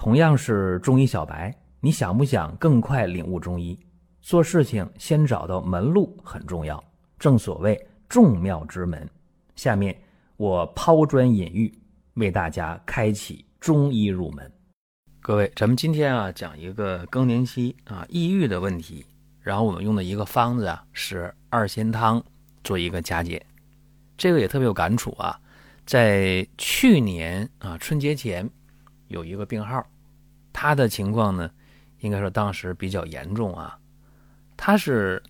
同样是中医小白，你想不想更快领悟中医？做事情先找到门路很重要，正所谓众妙之门。下面我抛砖引玉，为大家开启中医入门。各位，咱们今天啊讲一个更年期啊抑郁的问题，然后我们用的一个方子啊是二仙汤做一个加减。这个也特别有感触啊，在去年啊春节前。有一个病号，他的情况呢，应该说当时比较严重啊。他是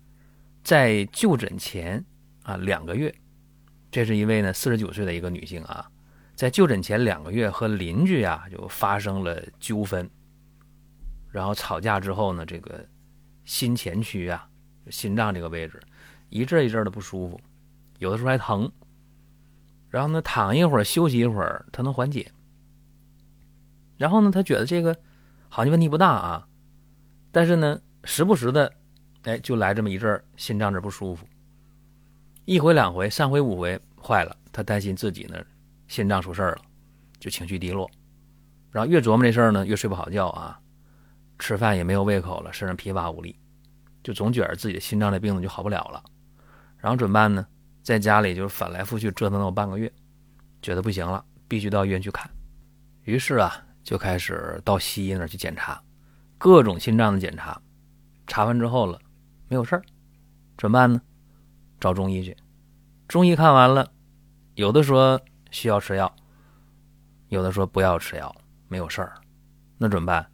在就诊前啊两个月，这是一位呢四十九岁的一个女性啊，在就诊前两个月和邻居啊就发生了纠纷，然后吵架之后呢，这个心前区啊，心脏这个位置一阵一阵的不舒服，有的时候还疼，然后呢躺一会儿休息一会儿，它能缓解。然后呢，他觉得这个好像问题不大啊，但是呢，时不时的，哎，就来这么一阵儿心脏这不舒服，一回两回，三回五回，坏了，他担心自己呢心脏出事儿了，就情绪低落，然后越琢磨这事儿呢，越睡不好觉啊，吃饭也没有胃口了，身上疲乏无力，就总觉得自己的心脏这病呢就好不了了，然后怎么办呢？在家里就是翻来覆去折腾了我半个月，觉得不行了，必须到医院去看，于是啊。就开始到西医那儿去检查，各种心脏的检查，查完之后了，没有事儿，怎么办呢？找中医去。中医看完了，有的说需要吃药，有的说不要吃药，没有事儿，那怎么办？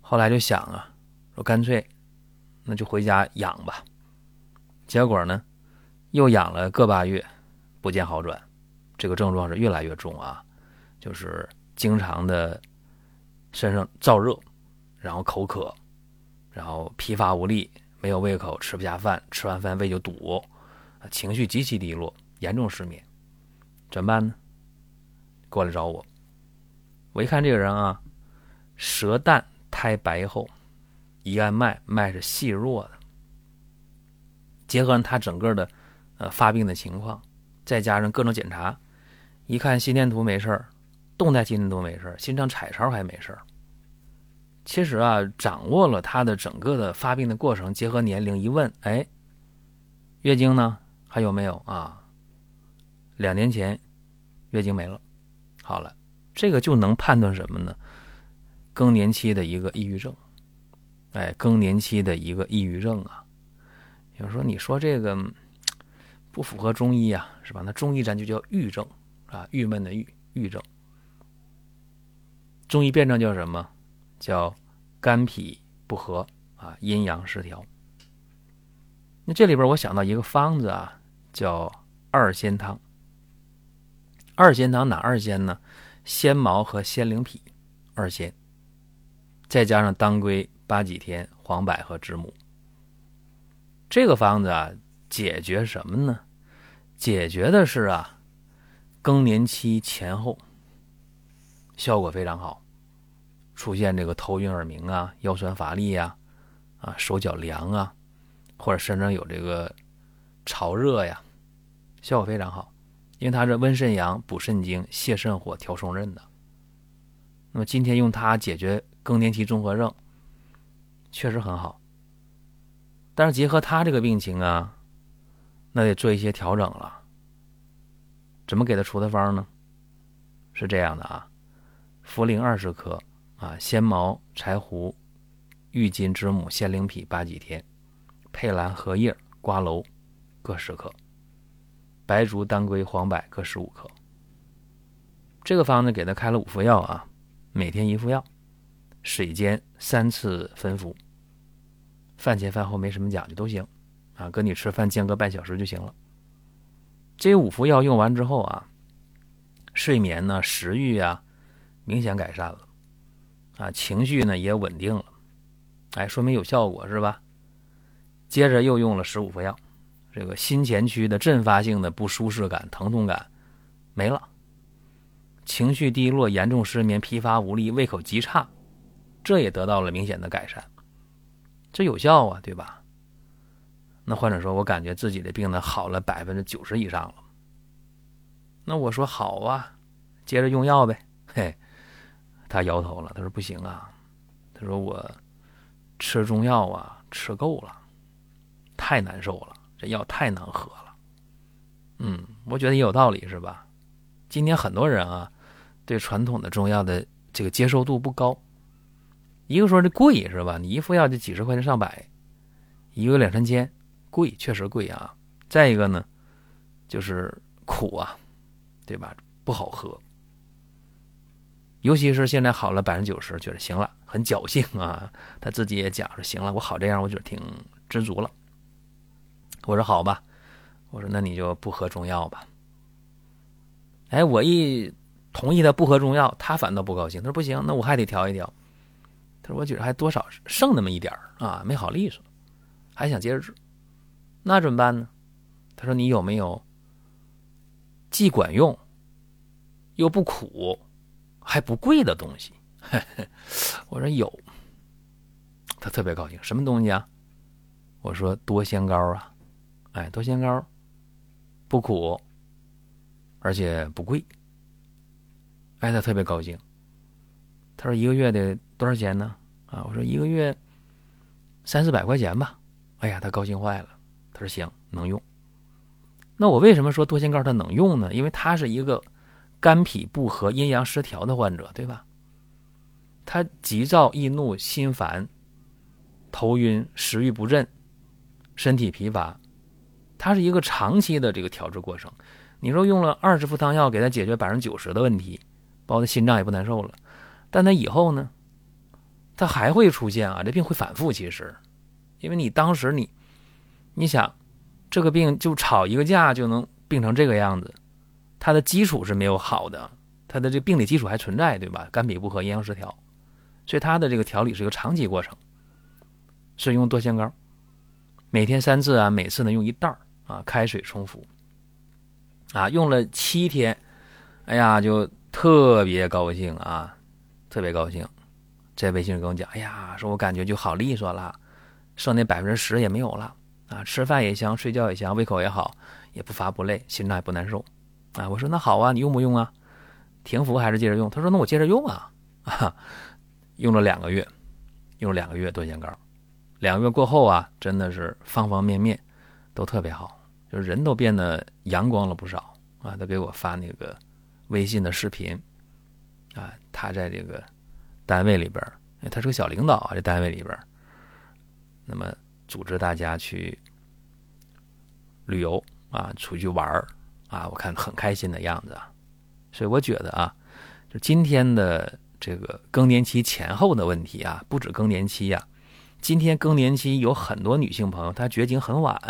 后来就想啊，说干脆那就回家养吧。结果呢，又养了个把月，不见好转，这个症状是越来越重啊，就是。经常的身上燥热，然后口渴，然后疲乏无力，没有胃口，吃不下饭，吃完饭胃就堵，情绪极其低落，严重失眠，怎么办呢？过来找我，我一看这个人啊，舌淡苔白厚，一按脉脉是细弱的，结合他整个的呃发病的情况，再加上各种检查，一看心电图没事儿。动态心电都没事心脏彩超还没事其实啊，掌握了他的整个的发病的过程，结合年龄一问，哎，月经呢还有没有啊？两年前月经没了，好了，这个就能判断什么呢？更年期的一个抑郁症，哎，更年期的一个抑郁症啊。有人说，你说这个不符合中医啊，是吧？那中医咱就叫郁症啊，郁闷的郁，郁症。中医辩证叫什么？叫肝脾不和啊，阴阳失调。那这里边我想到一个方子啊，叫二仙汤。二仙汤哪二仙呢？仙茅和仙灵脾二仙，再加上当归、八戟天、黄柏和知母。这个方子啊，解决什么呢？解决的是啊，更年期前后。效果非常好，出现这个头晕耳鸣啊、腰酸乏力呀、啊手脚凉啊，或者身上有这个潮热呀，效果非常好，因为它是温肾阳、补肾精、泻肾火、调松韧的。那么今天用它解决更年期综合症，确实很好。但是结合他这个病情啊，那得做一些调整了。怎么给他出的方呢？是这样的啊。茯苓二十克，啊，仙茅、柴胡、郁金、之母、仙灵脾、八戟天、佩兰、荷叶、瓜蒌各十克，白术、当归、黄柏各十五克。这个方子给他开了五副药啊，每天一副药，水煎三次分服。饭前饭后没什么讲究都行，啊，跟你吃饭间隔半小时就行了。这五副药用完之后啊，睡眠呢，食欲啊。明显改善了，啊，情绪呢也稳定了，哎，说明有效果是吧？接着又用了十五副药，这个心前区的阵发性的不舒适感、疼痛感没了，情绪低落、严重失眠、疲乏无力、胃口极差，这也得到了明显的改善，这有效啊，对吧？那患者说，我感觉自己的病呢好了百分之九十以上了。那我说好啊，接着用药呗，嘿。他摇头了，他说不行啊，他说我吃中药啊吃够了，太难受了，这药太难喝了。嗯，我觉得也有道理，是吧？今天很多人啊，对传统的中药的这个接受度不高。一个说这贵是吧？你一副药就几十块钱上百，一个两三千，贵确实贵啊。再一个呢，就是苦啊，对吧？不好喝。尤其是现在好了百分之九十，觉得行了，很侥幸啊。他自己也讲说行了，我好这样，我觉得挺知足了。我说好吧，我说那你就不喝中药吧。哎，我一同意他不喝中药，他反倒不高兴。他说不行，那我还得调一调。他说我觉得还多少剩那么一点啊，没好利索，还想接着治，那怎么办呢？他说你有没有既管用又不苦还不贵的东西？我说有。他特别高兴，什么东西啊？我说多仙膏啊，哎，多仙膏不苦。而且不贵，哎，他特别高兴。他说：“一个月得多少钱呢？”啊，我说：“一个月三四百块钱吧。”哎呀，他高兴坏了。他说：“行，能用。”那我为什么说多仙膏它能用呢？因为他是一个肝脾不和、阴阳失调的患者，对吧？他急躁易怒、心烦、头晕、食欲不振、身体疲乏，他是一个长期的这个调治过程。你说用了二十副汤药给他解决百分之九十的问题，包括他心脏也不难受了，但他以后呢，他还会出现啊，这病会反复。其实，因为你当时你，你想，这个病就吵一个架就能病成这个样子，他的基础是没有好的，他的这病理基础还存在，对吧？肝脾不和，阴阳失调，所以他的这个调理是一个长期过程。是用多仙膏，每天三次啊，每次呢用一袋啊，开水冲服。啊，用了七天，哎呀，就特别高兴啊，特别高兴。在微信上跟我讲，哎呀，说我感觉就好利索了，剩那百分之十也没有了啊，吃饭也香，睡觉也香，胃口也好，也不乏不累，心脏也不难受啊。我说那好啊，你用不用啊？停服还是接着用？他说那我接着用啊。啊，用了两个月，用了两个月多仙膏，两个月过后啊，真的是方方面面都特别好。就是人都变得阳光了不少啊！他给我发那个微信的视频啊，他在这个单位里边他是个小领导啊，这单位里边那么组织大家去旅游啊，出去玩啊，我看很开心的样子啊，所以我觉得啊，就今天的这个更年期前后的问题啊，不止更年期呀，今天更年期有很多女性朋友她绝经很晚。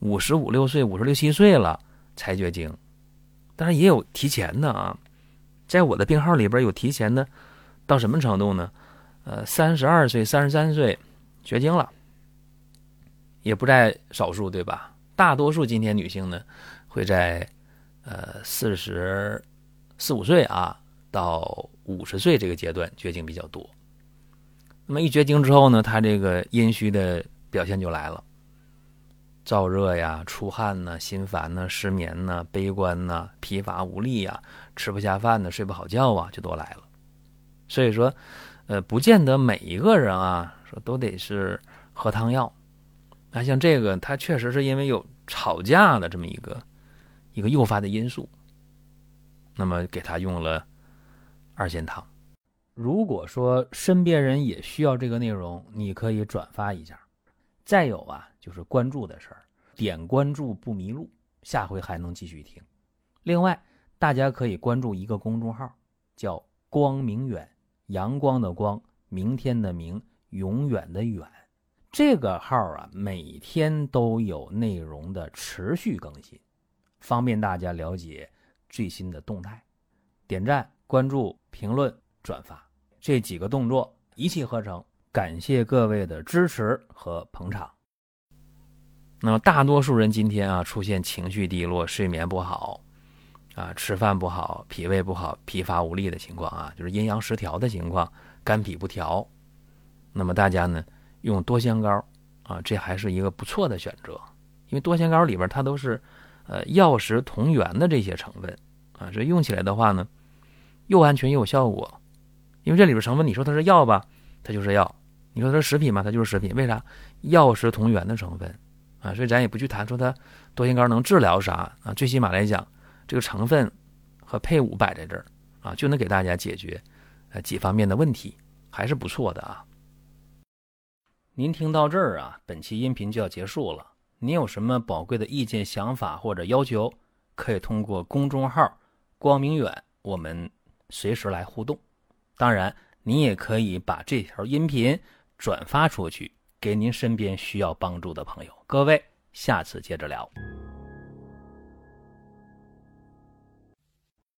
五十五六岁、五十六七岁了才绝经，但是也有提前的啊。在我的病号里边有提前的，到什么程度呢？呃，三十二岁、三十三岁绝经了，也不在少数，对吧？大多数今天女性呢，会在呃四十四五岁啊到五十岁这个阶段绝经比较多。那么一绝经之后呢，她这个阴虚的表现就来了。燥热呀，出汗呢，心烦呢，失眠呢，悲观呢，疲乏无力呀，吃不下饭呢，睡不好觉啊，就都来了。所以说，呃，不见得每一个人啊，说都得是喝汤药。那像这个，他确实是因为有吵架的这么一个一个诱发的因素，那么给他用了二仙汤。如果说身边人也需要这个内容，你可以转发一下。再有啊。就是关注的事儿，点关注不迷路，下回还能继续听。另外，大家可以关注一个公众号，叫“光明远”，阳光的光，明天的明，永远的远。这个号啊，每天都有内容的持续更新，方便大家了解最新的动态。点赞、关注、评论、转发这几个动作一气呵成，感谢各位的支持和捧场。那么大多数人今天啊出现情绪低落、睡眠不好，啊吃饭不好、脾胃不好、疲乏无力的情况啊，就是阴阳失调的情况，肝脾不调。那么大家呢用多仙膏啊，这还是一个不错的选择，因为多仙膏里边它都是呃药食同源的这些成分啊，所以用起来的话呢又安全又有效果，因为这里边成分，你说它是药吧，它就是药；你说它是食品吧，它就是食品。为啥？药食同源的成分啊，所以咱也不去谈说它多辛苷能治疗啥啊。最起码来讲，这个成分和配伍摆在这儿啊，就能给大家解决呃几方面的问题，还是不错的啊。您听到这儿啊，本期音频就要结束了。您有什么宝贵的意见、想法或者要求，可以通过公众号“光明远”我们随时来互动。当然，您也可以把这条音频转发出去，给您身边需要帮助的朋友。各位，下次接着聊。